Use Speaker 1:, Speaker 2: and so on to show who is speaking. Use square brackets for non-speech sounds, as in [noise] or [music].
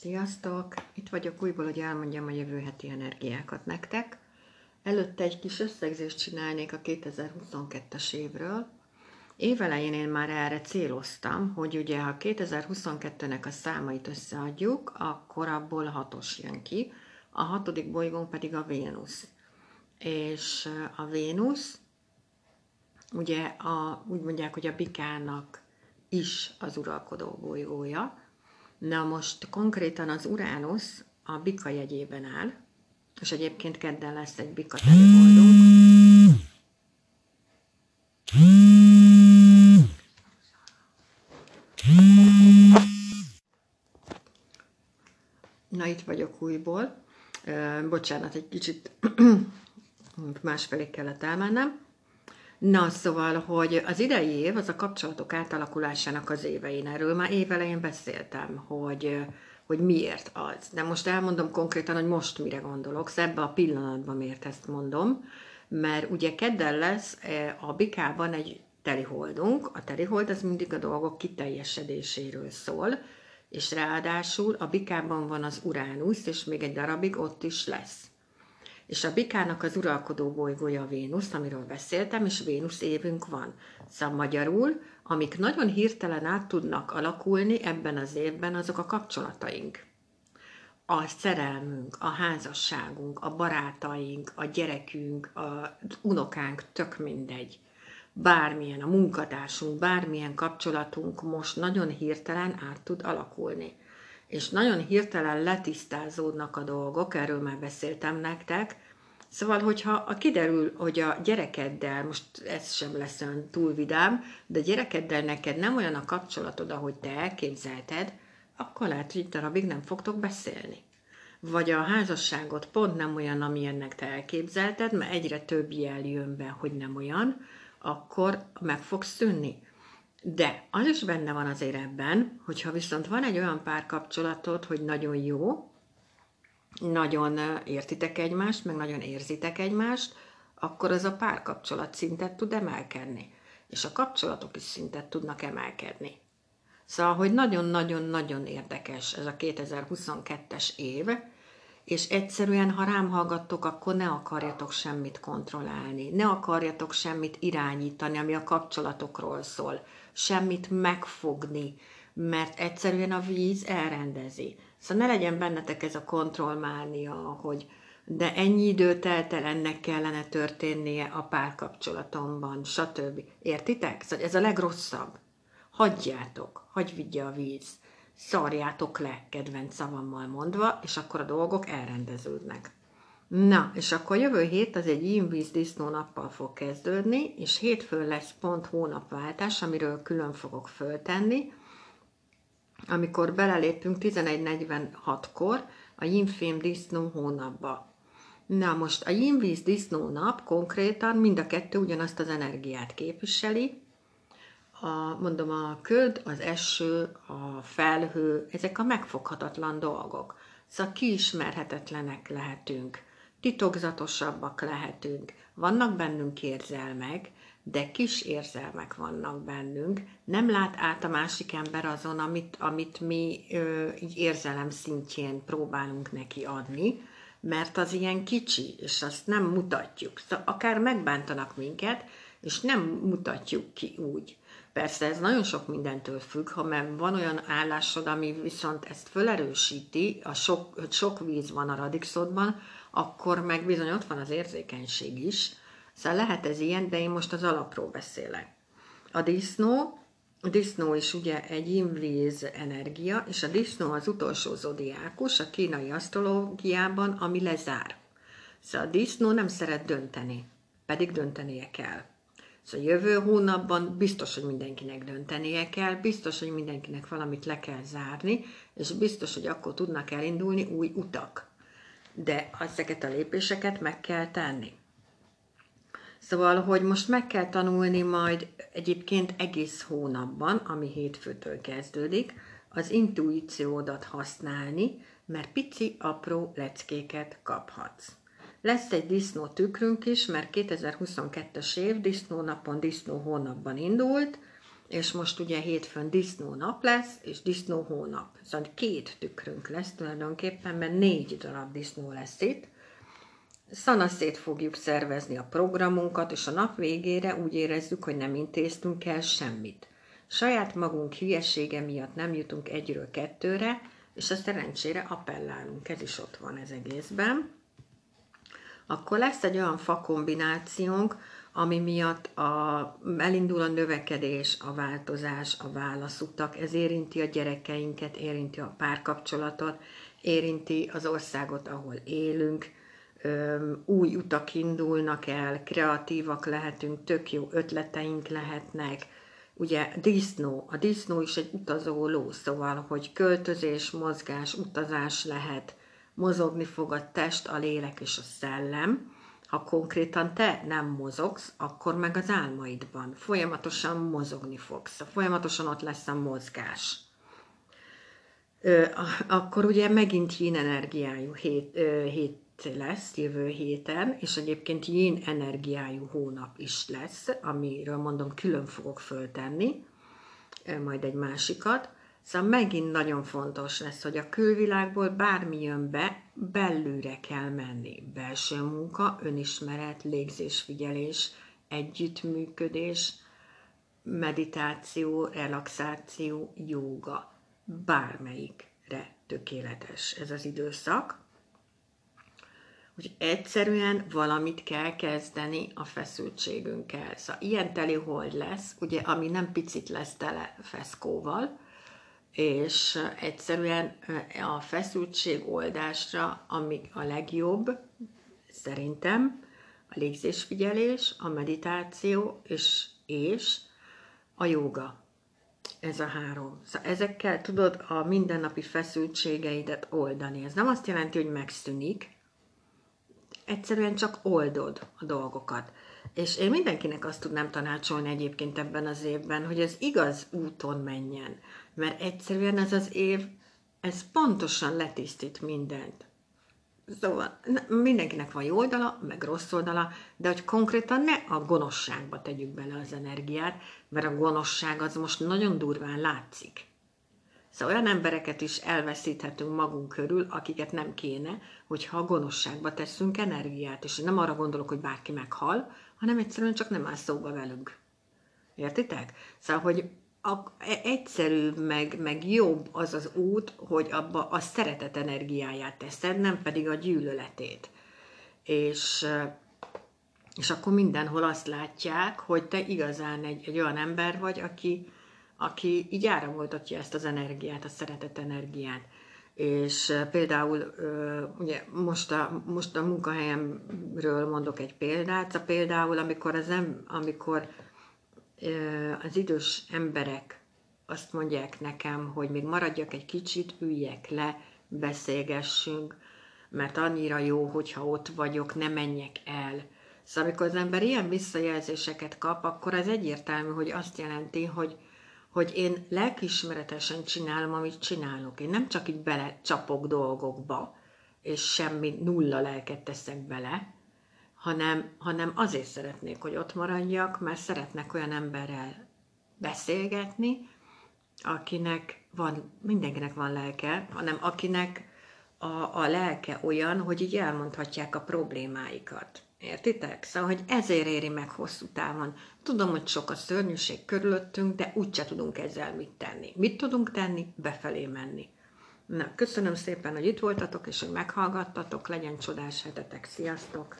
Speaker 1: Sziasztok! Itt vagyok újból, hogy elmondjam a jövő heti energiákat nektek. Előtte egy kis összegzést csinálnék a 2022-es évről. Évelején én már erre céloztam, hogy ugye ha 2022-nek a számait összeadjuk, akkor abból hatos jön ki, a hatodik bolygón pedig a Vénusz. És a Vénusz, ugye a, úgy mondják, hogy a bikának is az uralkodó bolygója, Na most konkrétan az Uránusz a bika jegyében áll, és egyébként kedden lesz egy bika teliholdunk. Na itt vagyok újból. Bocsánat, egy kicsit [clears throat] másfelé kellett elmennem. Na, szóval, hogy az idei év az a kapcsolatok átalakulásának az éve. Én erről már évelején beszéltem, hogy, hogy miért az. De most elmondom konkrétan, hogy most mire gondolok, ebbe a pillanatban miért ezt mondom, mert ugye kedden lesz e, a bikában egy teliholdunk, a telihold az mindig a dolgok kiteljesedéséről szól, és ráadásul a bikában van az Uránusz, és még egy darabig ott is lesz és a bikának az uralkodó bolygója Vénusz, amiről beszéltem, és Vénusz évünk van. Szóval magyarul, amik nagyon hirtelen át tudnak alakulni ebben az évben, azok a kapcsolataink. A szerelmünk, a házasságunk, a barátaink, a gyerekünk, a unokánk, tök mindegy. Bármilyen, a munkatársunk, bármilyen kapcsolatunk most nagyon hirtelen át tud alakulni és nagyon hirtelen letisztázódnak a dolgok, erről már beszéltem nektek, Szóval, hogyha a kiderül, hogy a gyerekeddel, most ez sem lesz olyan túl vidám, de a gyerekeddel neked nem olyan a kapcsolatod, ahogy te elképzelted, akkor lehet, hogy itt darabig nem fogtok beszélni. Vagy a házasságot pont nem olyan, amilyennek te elképzelted, mert egyre több jel jön be, hogy nem olyan, akkor meg fog szűnni. De az is benne van azért ebben, hogyha viszont van egy olyan párkapcsolatod, hogy nagyon jó, nagyon értitek egymást, meg nagyon érzitek egymást, akkor az a párkapcsolat szintet tud emelkedni. És a kapcsolatok is szintet tudnak emelkedni. Szóval, hogy nagyon-nagyon-nagyon érdekes ez a 2022-es év, és egyszerűen, ha rám hallgattok, akkor ne akarjatok semmit kontrollálni, ne akarjatok semmit irányítani, ami a kapcsolatokról szól semmit megfogni, mert egyszerűen a víz elrendezi. Szóval ne legyen bennetek ez a kontrollmánia, hogy de ennyi idő telt el, ennek kellene történnie a párkapcsolatomban, stb. Értitek? Szóval ez a legrosszabb. Hagyjátok, hagyj vigye a víz. Szarjátok le, kedvenc szavammal mondva, és akkor a dolgok elrendeződnek. Na, és akkor jövő hét az egy Invíz disznó nappal fog kezdődni, és hétfőn lesz pont hónapváltás, amiről külön fogok föltenni, amikor belelépünk 11.46-kor a Yinfém disznó hónapba. Na most a Yinvíz disznó nap konkrétan mind a kettő ugyanazt az energiát képviseli, a, mondom, a köd, az eső, a felhő, ezek a megfoghatatlan dolgok. Szóval kiismerhetetlenek lehetünk titokzatosabbak lehetünk. Vannak bennünk érzelmek, de kis érzelmek vannak bennünk. Nem lát át a másik ember azon, amit, amit mi ö, így érzelem szintjén próbálunk neki adni, mert az ilyen kicsi, és azt nem mutatjuk. Szóval akár megbántanak minket, és nem mutatjuk ki úgy. Persze ez nagyon sok mindentől függ, ha mert van olyan állásod, ami viszont ezt felerősíti, a sok, sok víz van a radixodban, akkor meg bizony ott van az érzékenység is. Szóval lehet ez ilyen, de én most az alapról beszélek. A disznó, a disznó is ugye egy invíz energia, és a disznó az utolsó zodiákus a kínai asztrológiában, ami lezár. Szóval a disznó nem szeret dönteni, pedig döntenie kell. Szóval jövő hónapban biztos, hogy mindenkinek döntenie kell, biztos, hogy mindenkinek valamit le kell zárni, és biztos, hogy akkor tudnak elindulni új utak de ezeket a lépéseket meg kell tenni. Szóval, hogy most meg kell tanulni majd egyébként egész hónapban, ami hétfőtől kezdődik, az intuíciódat használni, mert pici, apró leckéket kaphatsz. Lesz egy disznó tükrünk is, mert 2022-es év disznó napon, disznó hónapban indult, és most ugye hétfőn disznó nap lesz, és disznó hónap. Szóval két tükrünk lesz tulajdonképpen, mert négy darab disznó lesz itt. Szanaszét fogjuk szervezni a programunkat, és a nap végére úgy érezzük, hogy nem intéztünk el semmit. Saját magunk hülyesége miatt nem jutunk egyről kettőre, és a szerencsére appellálunk, ez is ott van ez egészben. Akkor lesz egy olyan fakombinációnk, ami miatt a, elindul a növekedés, a változás, a válaszutak. Ez érinti a gyerekeinket, érinti a párkapcsolatot, érinti az országot, ahol élünk, új utak indulnak el, kreatívak lehetünk, tök jó ötleteink lehetnek. Ugye disznó, a disznó is egy utazó ló, szóval, hogy költözés, mozgás, utazás lehet, mozogni fog a test, a lélek és a szellem ha konkrétan te nem mozogsz, akkor meg az álmaidban folyamatosan mozogni fogsz, folyamatosan ott lesz a mozgás. Ö, akkor ugye megint yin energiájú hét, ö, hét lesz jövő héten, és egyébként yin energiájú hónap is lesz, amiről mondom, külön fogok föltenni, majd egy másikat. Szóval megint nagyon fontos lesz, hogy a külvilágból bármi jön be, belülre kell menni. Belső munka, önismeret, légzésfigyelés, együttműködés, meditáció, relaxáció, jóga. Bármelyikre tökéletes ez az időszak. Hogy egyszerűen valamit kell kezdeni a feszültségünkkel. Szóval ilyen teli hold lesz, ugye, ami nem picit lesz tele feszkóval, és egyszerűen a feszültség oldásra, ami a legjobb, szerintem, a légzésfigyelés, a meditáció és, és a joga. Ez a három. Szóval ezekkel tudod a mindennapi feszültségeidet oldani. Ez nem azt jelenti, hogy megszűnik, egyszerűen csak oldod a dolgokat. És én mindenkinek azt tudnám tanácsolni egyébként ebben az évben, hogy az igaz úton menjen mert egyszerűen ez az év, ez pontosan letisztít mindent. Szóval mindenkinek van jó oldala, meg rossz oldala, de hogy konkrétan ne a gonoszságba tegyük bele az energiát, mert a gonoszság az most nagyon durván látszik. Szóval olyan embereket is elveszíthetünk magunk körül, akiket nem kéne, hogyha gonoszságba teszünk energiát. És nem arra gondolok, hogy bárki meghal, hanem egyszerűen csak nem áll szóba velünk. Értitek? Szóval, hogy a, e, egyszerűbb, meg, meg jobb az az út, hogy abba a szeretet energiáját teszed, nem pedig a gyűlöletét. És, és akkor mindenhol azt látják, hogy te igazán egy, egy olyan ember vagy, aki, aki így áramoltatja ezt az energiát, a szeretet energiát. És például, ugye most a, most a munkahelyemről mondok egy példát, a például amikor, az em, amikor az idős emberek azt mondják nekem, hogy még maradjak egy kicsit, üljek le, beszélgessünk, mert annyira jó, hogyha ott vagyok, ne menjek el. Szóval amikor az ember ilyen visszajelzéseket kap, akkor az egyértelmű, hogy azt jelenti, hogy, hogy én lelkismeretesen csinálom, amit csinálok. Én nem csak így belecsapok dolgokba, és semmi nulla lelket teszek bele, hanem, hanem azért szeretnék, hogy ott maradjak, mert szeretnek olyan emberrel beszélgetni, akinek van, mindenkinek van lelke, hanem akinek a, a lelke olyan, hogy így elmondhatják a problémáikat. Értitek? Szóval, hogy ezért éri meg hosszú távon. Tudom, hogy sok a szörnyűség körülöttünk, de úgyse tudunk ezzel mit tenni. Mit tudunk tenni? Befelé menni. Na, köszönöm szépen, hogy itt voltatok, és hogy meghallgattatok. Legyen csodás hetetek. Sziasztok!